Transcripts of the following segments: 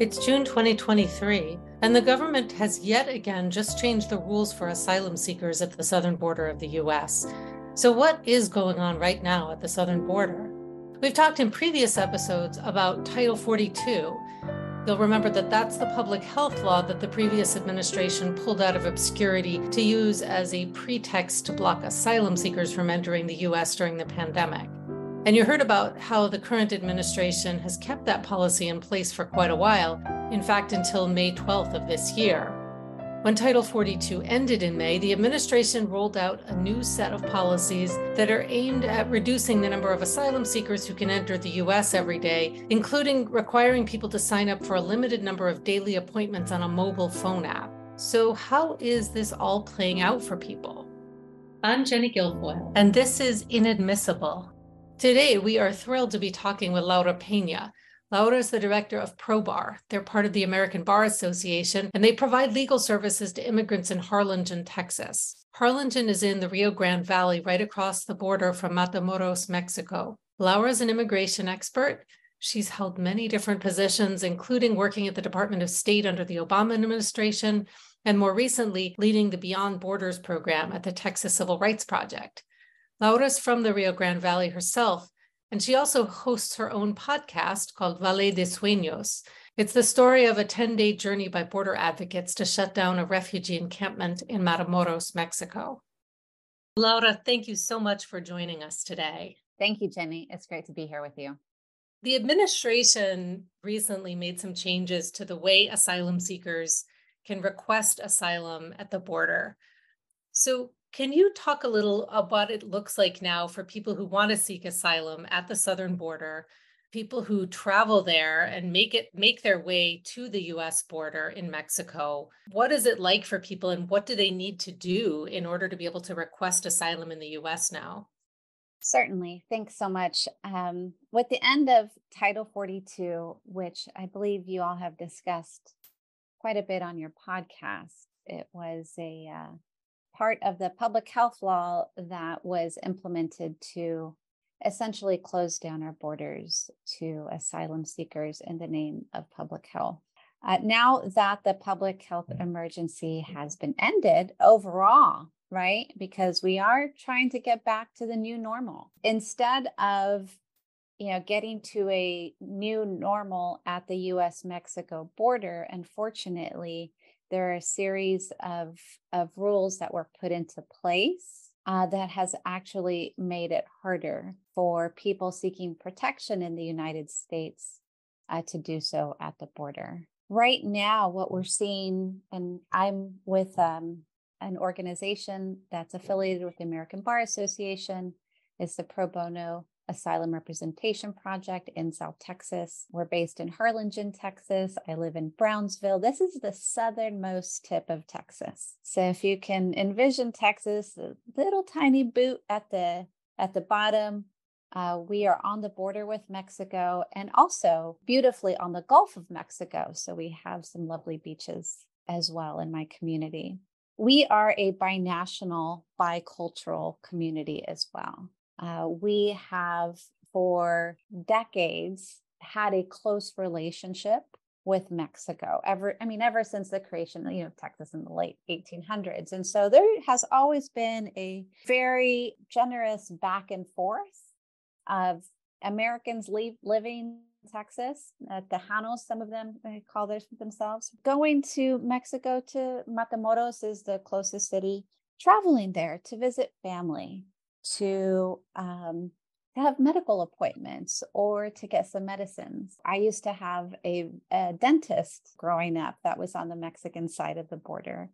It's June 2023, and the government has yet again just changed the rules for asylum seekers at the southern border of the US. So, what is going on right now at the southern border? We've talked in previous episodes about Title 42. You'll remember that that's the public health law that the previous administration pulled out of obscurity to use as a pretext to block asylum seekers from entering the US during the pandemic. And you heard about how the current administration has kept that policy in place for quite a while, in fact, until May 12th of this year. When Title 42 ended in May, the administration rolled out a new set of policies that are aimed at reducing the number of asylum seekers who can enter the US every day, including requiring people to sign up for a limited number of daily appointments on a mobile phone app. So, how is this all playing out for people? I'm Jenny Guilfoyle, and this is Inadmissible, Today, we are thrilled to be talking with Laura Peña. Laura is the director of ProBar. They're part of the American Bar Association, and they provide legal services to immigrants in Harlingen, Texas. Harlingen is in the Rio Grande Valley, right across the border from Matamoros, Mexico. Laura is an immigration expert. She's held many different positions, including working at the Department of State under the Obama administration, and more recently, leading the Beyond Borders program at the Texas Civil Rights Project. Laura's from the Rio Grande Valley herself, and she also hosts her own podcast called Valle de Sueños. It's the story of a 10 day journey by border advocates to shut down a refugee encampment in Matamoros, Mexico. Laura, thank you so much for joining us today. Thank you, Jenny. It's great to be here with you. The administration recently made some changes to the way asylum seekers can request asylum at the border. So, can you talk a little about what it looks like now for people who want to seek asylum at the southern border, people who travel there and make it make their way to the US border in Mexico? What is it like for people and what do they need to do in order to be able to request asylum in the US now? Certainly. Thanks so much. Um, with the end of Title 42, which I believe you all have discussed quite a bit on your podcast, it was a uh, part of the public health law that was implemented to essentially close down our borders to asylum seekers in the name of public health. Uh, now that the public health emergency has been ended overall, right? Because we are trying to get back to the new normal. Instead of you know getting to a new normal at the US Mexico border, unfortunately, there are a series of, of rules that were put into place uh, that has actually made it harder for people seeking protection in the United States uh, to do so at the border. Right now, what we're seeing, and I'm with um, an organization that's affiliated with the American Bar Association, is the Pro Bono Asylum Representation Project in South Texas. We're based in Harlingen, Texas. I live in Brownsville. This is the southernmost tip of Texas. So if you can envision Texas, a little tiny boot at the at the bottom, uh, we are on the border with Mexico and also beautifully on the Gulf of Mexico. So we have some lovely beaches as well in my community. We are a binational, bicultural community as well. Uh, we have for decades had a close relationship with Mexico. Ever, I mean, ever since the creation, you know, Texas in the late 1800s, and so there has always been a very generous back and forth of Americans leave, living Texas, at the Tejanos, some of them call this themselves. Going to Mexico to Matamoros is the closest city. Traveling there to visit family, to um, have medical appointments or to get some medicines. I used to have a, a, dentist growing up that was on the Mexican side of the border.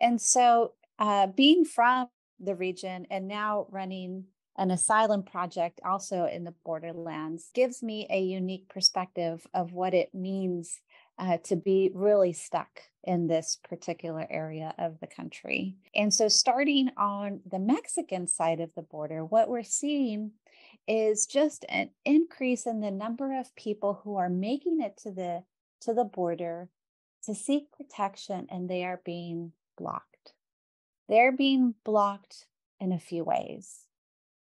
And so, uh, being from the region and now running an asylum project also in the borderlands gives me a unique perspective of what it means uh, to be really stuck in this particular area of the country. And so, starting on the Mexican side of the border, what we're seeing is just an increase in the number of people who are making it to the to the border to seek protection and they are being blocked. They're being blocked in a few ways.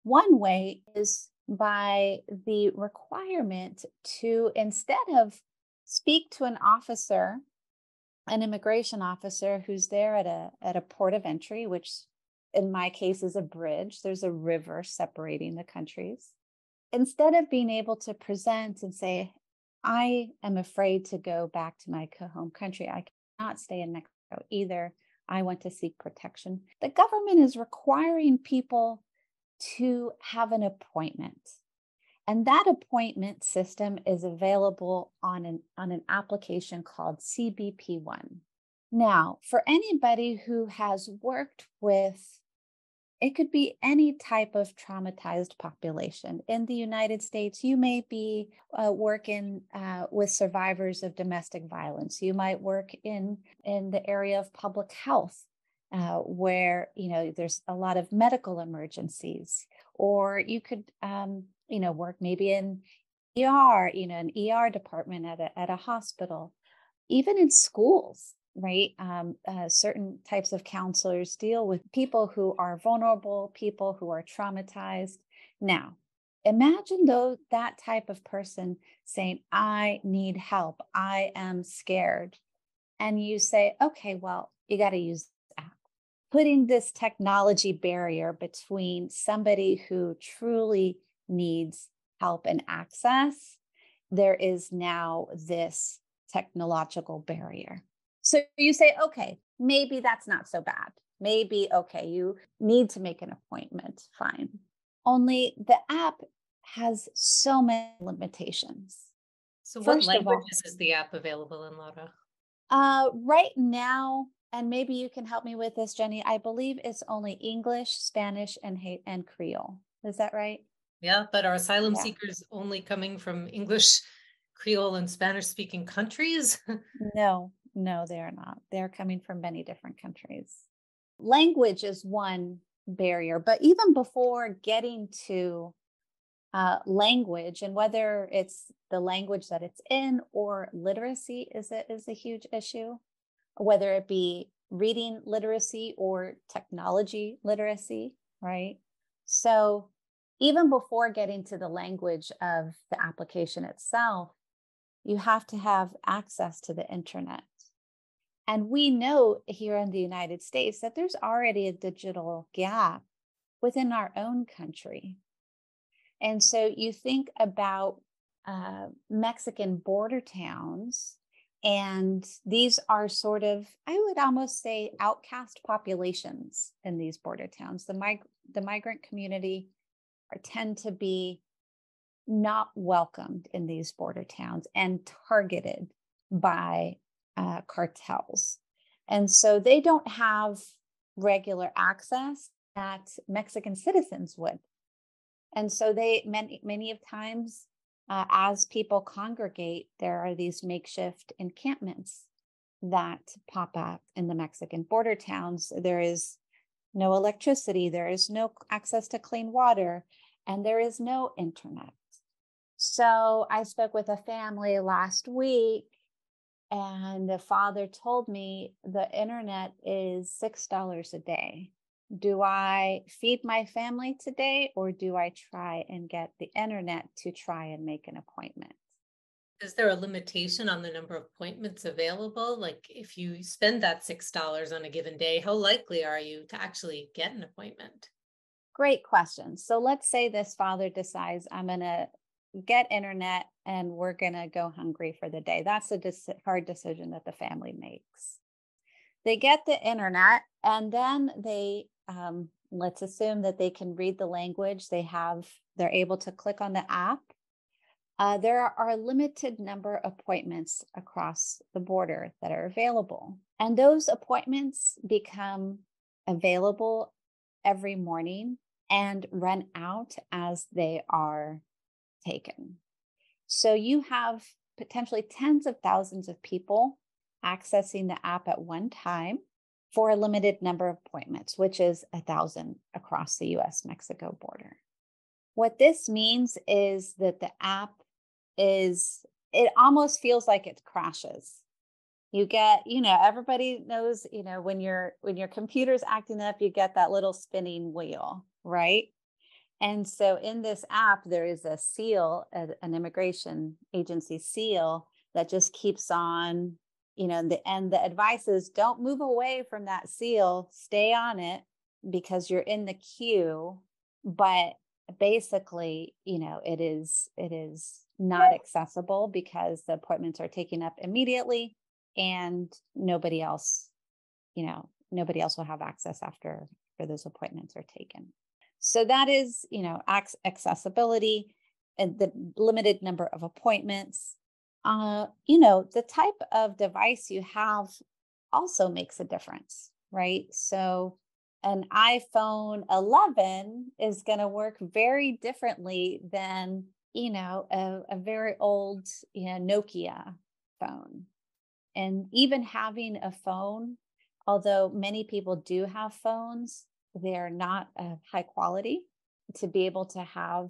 One way is by the requirement to instead of speak to an officer, an immigration officer who's there at a at a port of entry, which in my case is a bridge. There's a river separating the countries. Instead of being able to present and say, I am afraid to go back to my home country. I cannot stay in Mexico either. I want to seek protection. The government is requiring people to have an appointment. And that appointment system is available on an, on an application called CBP1. Now, for anybody who has worked with it could be any type of traumatized population. In the United States, you may be uh, working uh, with survivors of domestic violence. You might work in, in the area of public health, uh, where you know there's a lot of medical emergencies. Or you could, um, you know, work maybe in ER, you know, an ER department at a, at a hospital, even in schools right? Um, uh, certain types of counselors deal with people who are vulnerable, people who are traumatized. Now, imagine though that type of person saying, I need help, I am scared. And you say, okay, well, you got to use. Putting this technology barrier between somebody who truly needs help and access, there is now this technological barrier. So you say, okay, maybe that's not so bad. Maybe, okay, you need to make an appointment. Fine. Only the app has so many limitations. So, what First languages all, is the app available in, Laura? Uh, right now, and maybe you can help me with this, Jenny. I believe it's only English, Spanish, and and Creole. Is that right? Yeah, but are asylum yeah. seekers only coming from English, Creole, and Spanish speaking countries? no, no, they're not. They're coming from many different countries. Language is one barrier, but even before getting to uh, language and whether it's the language that it's in or literacy is a, is a huge issue, whether it be reading literacy or technology literacy, right? So even before getting to the language of the application itself, you have to have access to the internet. And we know here in the United States that there's already a digital gap within our own country. And so you think about uh, Mexican border towns, and these are sort of, I would almost say, outcast populations in these border towns. The, mig- the migrant community are, tend to be not welcomed in these border towns and targeted by uh, cartels. And so they don't have regular access that Mexican citizens would. And so they many many of times uh, as people congregate, there are these makeshift encampments that pop up in the Mexican border towns. There is no electricity, there is no access to clean water, and there is no internet. So I spoke with a family last week and the father told me the internet is $6 a day. Do I feed my family today or do I try and get the internet to try and make an appointment? Is there a limitation on the number of appointments available? Like if you spend that $6 on a given day, how likely are you to actually get an appointment? Great question. So let's say this father decides I'm going to get internet and we're going to go hungry for the day. That's a hard decision that the family makes. They get the internet and then they, um, let's assume that they can read the language. They have, they're able to click on the app. Uh, there are a limited number of appointments across the border that are available. And those appointments become available every morning and run out as they are taken. So you have potentially tens of thousands of people accessing the app at one time for a limited number of appointments, which is a thousand across the US Mexico border. What this means is that the app is, it almost feels like it crashes. You get, you know, everybody knows, you know, when your when your computer's acting up, you get that little spinning wheel, right? And so in this app, there is a seal, an immigration agency seal that just keeps on, you know, the, and the advice is don't move away from that seal, stay on it because you're in the queue. But basically, you know, it is, it is not accessible because the appointments are taken up immediately and nobody else, you know, nobody else will have access after, after those appointments are taken. So that is, you know, accessibility and the limited number of appointments. Uh, you know, the type of device you have also makes a difference, right? So an iPhone 11 is going to work very differently than, you know, a, a very old you know, Nokia phone. And even having a phone, although many people do have phones, they're not of high quality to be able to have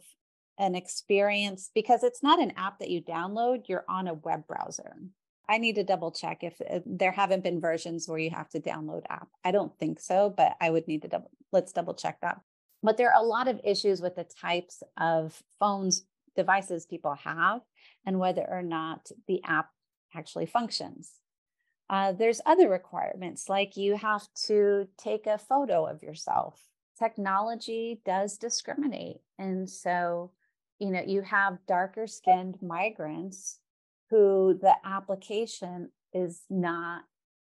an experience because it's not an app that you download, you're on a web browser. I need to double check if, if, there haven't been versions where you have to download app. I don't think so, but I would need to double let's double check that. But there are a lot of issues with the types of phones devices people have and whether or not the app actually functions. Uh, there's other requirements like you have to take a photo of yourself. Technology does discriminate. And so, you know, you have darker skinned migrants who the application is not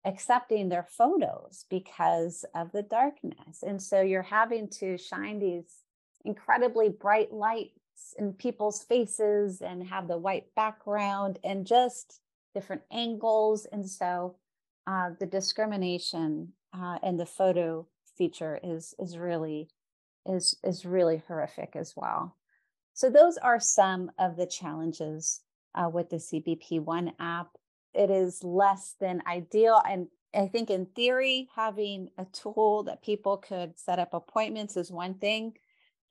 accepting their photos because of the darkness. And so you're having to shine these incredibly bright lights in people's faces and have the white background and just different angles. And so uh, the discrimination uh, and the photo feature is is really is is really horrific as well. So those are some of the challenges uh, with the CBP One app. It is less than ideal, and I think in theory, having a tool that people could set up appointments is one thing,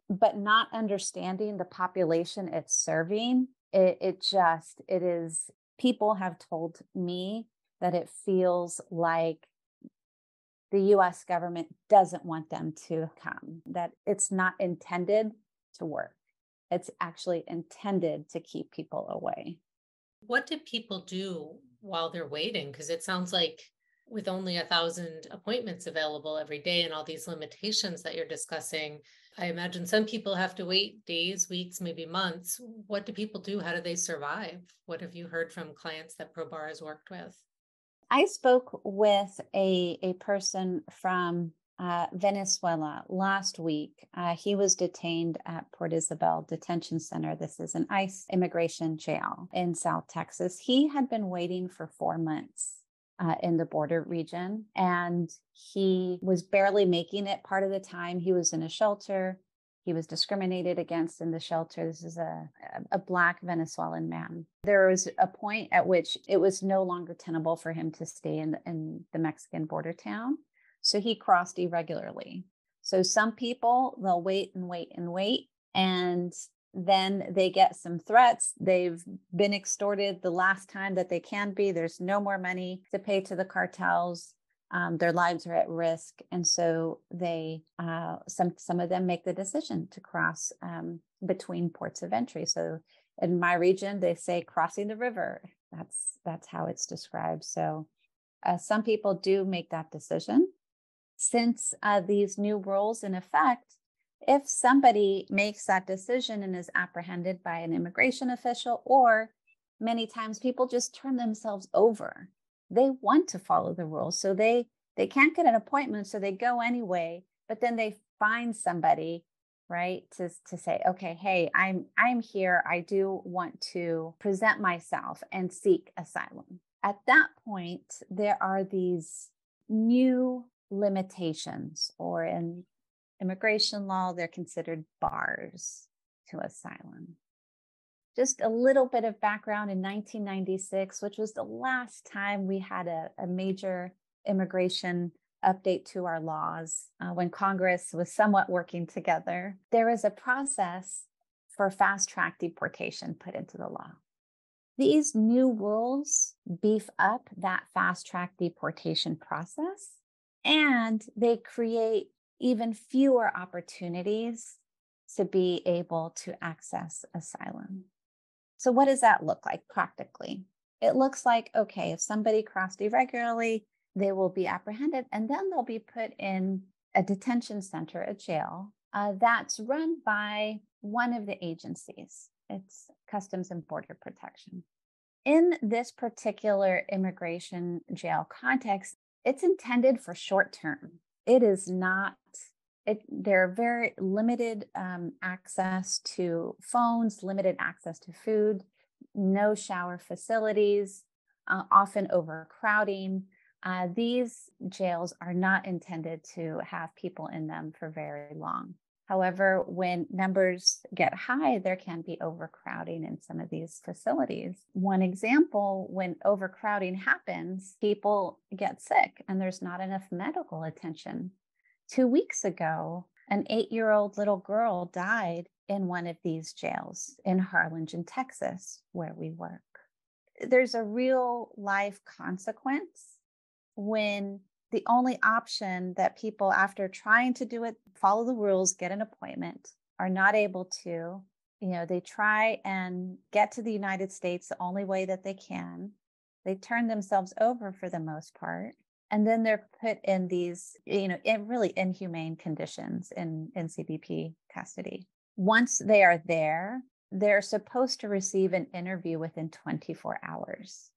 but not understanding the population it's serving, it, it just it is people have told me that it feels like the US government doesn't want them to come, that it's not intended to work. It's actually intended to keep people away. What do people do while they're waiting? Because it sounds like with only a thousand appointments available every day and all these limitations that you're discussing, I imagine some people have to wait days, weeks, maybe months. What do people do? How do they survive? What have you heard from clients that ProBar has worked with? I spoke with a, a person from uh, Venezuela last week. Uh, he was detained at Port Isabel Detention Center. This is an ICE immigration jail in South Texas. He had been waiting for four months uh, in the border region. And he was barely making it part of the time. He was in a shelter. He was discriminated against in the shelter. This is a, a black Venezuelan man. There was a point at which it was no longer tenable for him to stay in, in the Mexican border town. So he crossed irregularly. So some people, they'll wait and wait and wait. And then they get some threats. They've been extorted the last time that they can be. There's no more money to pay to the cartels. Um, their lives are at risk, and so they uh, some some of them make the decision to cross um, between ports of entry. So in my region, they say crossing the river. That's that's how it's described. So uh, some people do make that decision. Since uh, these new rules in effect, if somebody makes that decision and is apprehended by an immigration official, or many times people just turn themselves over, they want to follow the rules. So they they can't get an appointment, so they go anyway, but then they find somebody right to to say okay hey i'm i'm here i do want to present myself and seek asylum at that point there are these new limitations or in immigration law, they're considered bars to asylum. Just a little bit of background in 1996, which was the last time we had a, a major immigration update to our laws uh, when Congress was somewhat working together. There was a process for fast track deportation put into the law. These new rules beef up that fast track deportation process and they create even fewer opportunities to be able to access asylum. So, what does that look like practically? It looks like, okay, if somebody crossed irregularly, they will be apprehended and then they'll be put in a detention center, a jail uh, that's run by one of the agencies. It's Customs and Border Protection. In this particular immigration jail context, it's intended for short term. It is not it, there are very limited um, access to phones, limited access to food, no shower facilities, uh, often overcrowding. Uh, these jails are not intended to have people in them for very long. However, when numbers get high, there can be overcrowding in some of these facilities. One example when overcrowding happens, people get sick and there's not enough medical attention Two weeks ago, an eight year old little girl died in one of these jails in Harlingen, Texas, where we work. There's a real life consequence when the only option that people, after trying to do it, follow the rules, get an appointment, are not able to. You know, they try and get to the United States the only way that they can. They turn themselves over for the most part and then they're put in these you know in really inhumane conditions in in cbp custody. Once they are there they're supposed to receive an interview within 24 hours.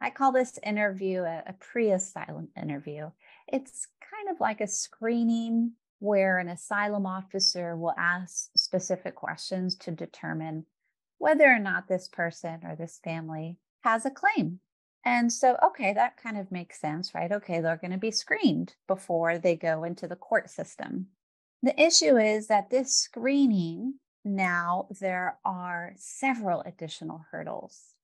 I call this interview a, a pre-asylum interview. It's kind of like a screening where an asylum officer will ask specific questions to determine whether or not this person or this family has a claim and so, okay, that kind of makes sense, right? Okay, they're going to be screened before they go into the court system. The issue is that this screening now there are several additional hurdles.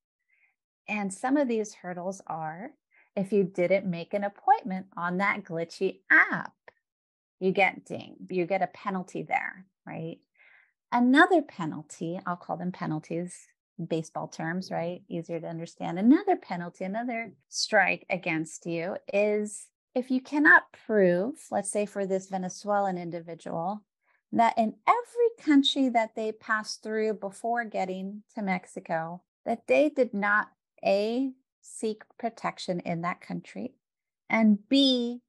And some of these hurdles are if you didn't make an appointment on that glitchy app, you get dinged, you get a penalty there, right? Another penalty, I'll call them penalties, baseball terms, right? Easier to understand. Another penalty, another strike against you is if you cannot prove, let's say for this Venezuelan individual, that in every country that they passed through before getting to Mexico, that they did not A, seek protection in that country, and B,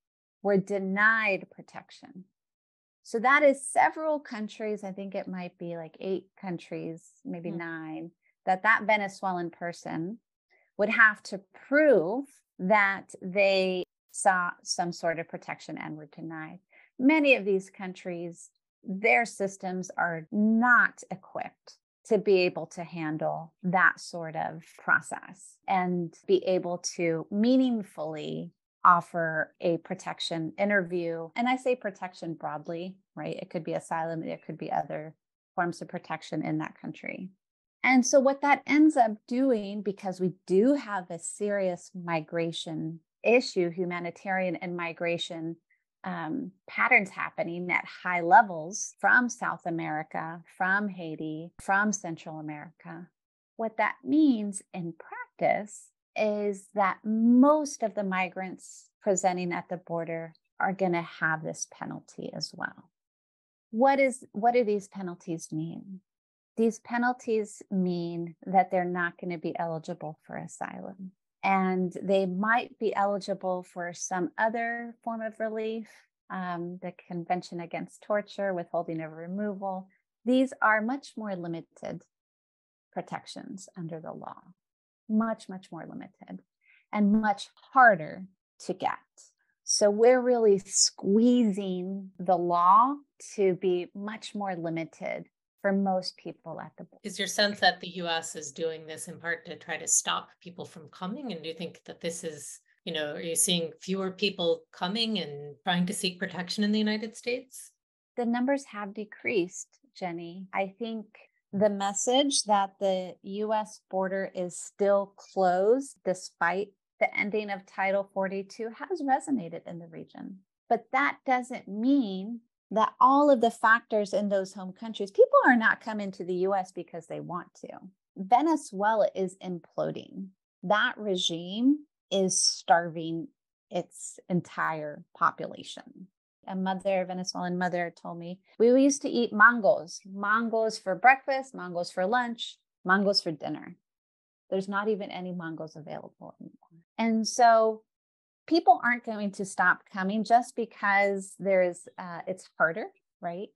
were denied protection. So that is several countries. I think it might be like eight countries, maybe mm-hmm. nine, that that Venezuelan person would have to prove that they saw some sort of protection and were denied. Many of these countries, their systems are not equipped to be able to handle that sort of process and be able to meaningfully offer a protection interview. And I say protection broadly, right? It could be asylum, it could be other forms of protection in that country. And so, what that ends up doing, because we do have a serious migration issue, humanitarian and migration um, patterns happening at high levels from South America, from Haiti, from Central America. What that means in practice is that most of the migrants presenting at the border are going to have this penalty as well. What is what do these penalties mean? These penalties mean that they're not going to be eligible for asylum. And they might be eligible for some other form of relief, um, the Convention Against Torture, withholding of removal. These are much more limited protections under the law, much, much more limited, and much harder to get. So we're really squeezing the law to be much more limited for most people at the border. Is your sense that the US is doing this in part to try to stop people from coming? And do you think that this is, you know, are you seeing fewer people coming and trying to seek protection in the United States? The numbers have decreased, Jenny. I think the message that the US border is still closed despite the ending of Title 42 has resonated in the region. But that doesn't mean that all of the factors in those home countries, people are not coming to the US because they want to. Venezuela is imploding. That regime is starving its entire population. A mother, a Venezuelan mother, told me we used to eat mangos, mangos for breakfast, mangos for lunch, mangos for dinner. There's not even any mangoes available anymore. And so people aren't going to stop coming just because there's uh, it's harder, right?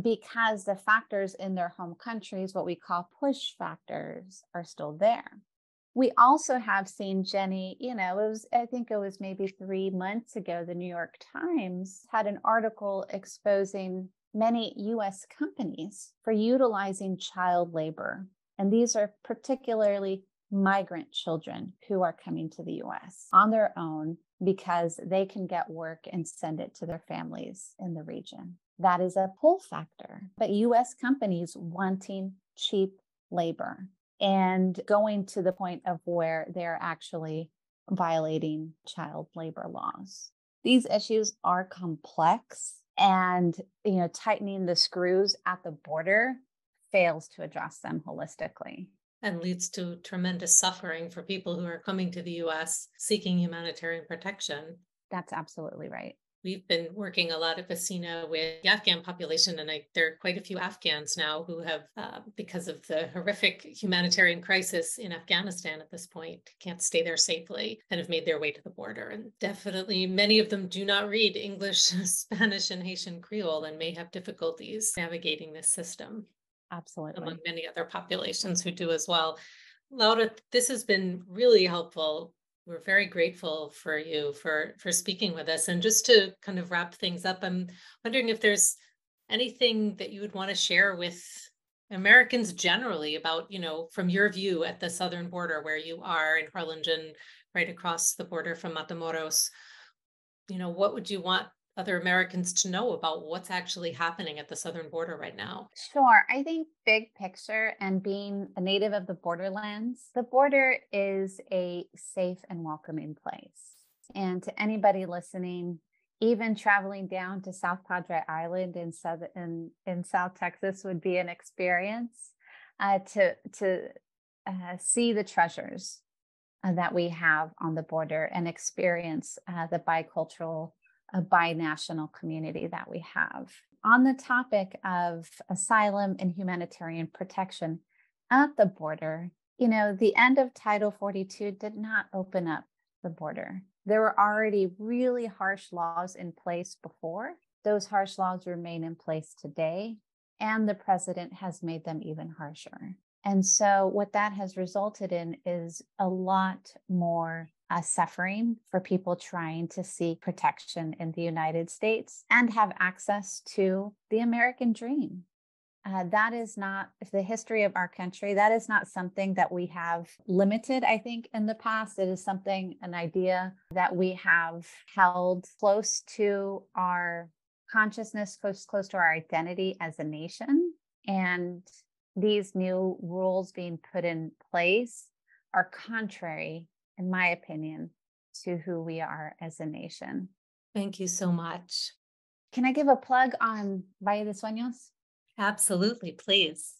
Because the factors in their home countries, what we call push factors, are still there. We also have seen Jenny, you know, it was, I think it was maybe three months ago, the New York Times had an article exposing many US companies for utilizing child labor. And these are particularly migrant children who are coming to the US on their own because they can get work and send it to their families in the region. That is a pull factor. But US companies wanting cheap labor and going to the point of where they're actually violating child labor laws. These issues are complex and you know tightening the screws at the border fails to address them holistically and leads to tremendous suffering for people who are coming to the US seeking humanitarian protection. That's absolutely right. We've been working a lot at Vecina with the Afghan population, and I, there are quite a few Afghans now who have, uh, because of the horrific humanitarian crisis in Afghanistan at this point, can't stay there safely and have made their way to the border. And definitely, many of them do not read English, Spanish, and Haitian Creole and may have difficulties navigating this system. Absolutely. Among many other populations who do as well. Laura, this has been really helpful we're very grateful for you for for speaking with us and just to kind of wrap things up i'm wondering if there's anything that you would want to share with americans generally about you know from your view at the southern border where you are in harlingen right across the border from matamoros you know what would you want other Americans to know about what's actually happening at the southern border right now? Sure. I think big picture and being a native of the borderlands, the border is a safe and welcoming place. And to anybody listening, even traveling down to South Padre Island in South in, in South Texas would be an experience uh, to to uh, see the treasures uh, that we have on the border and experience uh, the bicultural a binational community that we have. On the topic of asylum and humanitarian protection at the border, you know, the end of Title 42 did not open up the border. There were already really harsh laws in place before. Those harsh laws remain in place today, and the president has made them even harsher. And so, what that has resulted in is a lot more uh, suffering for people trying to seek protection in the United States and have access to the American dream. Uh, that is not the history of our country. That is not something that we have limited, I think, in the past. It is something, an idea that we have held close to our consciousness, close, close to our identity as a nation. And these new rules being put in place are contrary in my opinion, to who we are as a nation. Thank you so much. Can I give a plug on Valle de Sueños? Absolutely, please.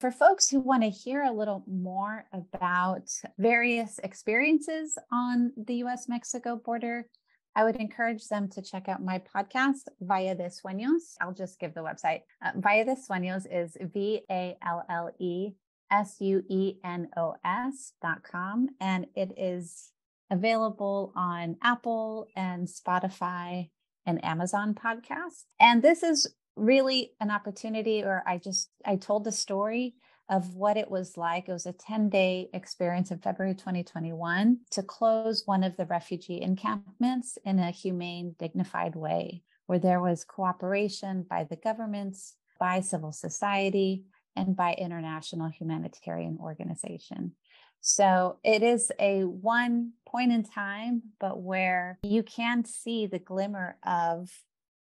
For folks who want to hear a little more about various experiences on the US Mexico border, I would encourage them to check out my podcast, Valle de Sueños. I'll just give the website. Uh, Valle de Sueños is V A L L E S U E N O S dot com. And it is available on Apple and Spotify and Amazon podcast. And this is really an opportunity where I just I told the story of what it was like. It was a 10-day experience in February 2021 to close one of the refugee encampments in a humane, dignified way, where there was cooperation by the governments, by civil society, and by international humanitarian organization. So it is a one point in time, but where you can see the glimmer of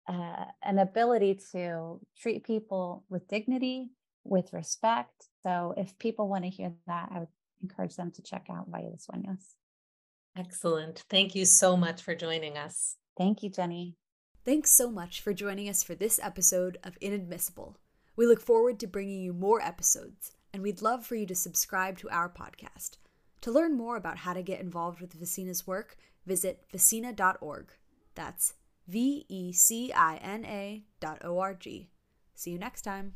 uh, an ability to treat people with dignity, with respect. So if people want to hear that, I would encourage them to check out Valle de Sueños. Excellent. Thank you so much for joining us. Thank you, Jenny. Thanks so much for joining us for this episode of Inadmissible. We look forward to bringing you more episodes, and we'd love for you to subscribe to our podcast. To learn more about how to get involved with Vecina's work, visit vecina.org. That's V E C I N A dot O R G. See you next time.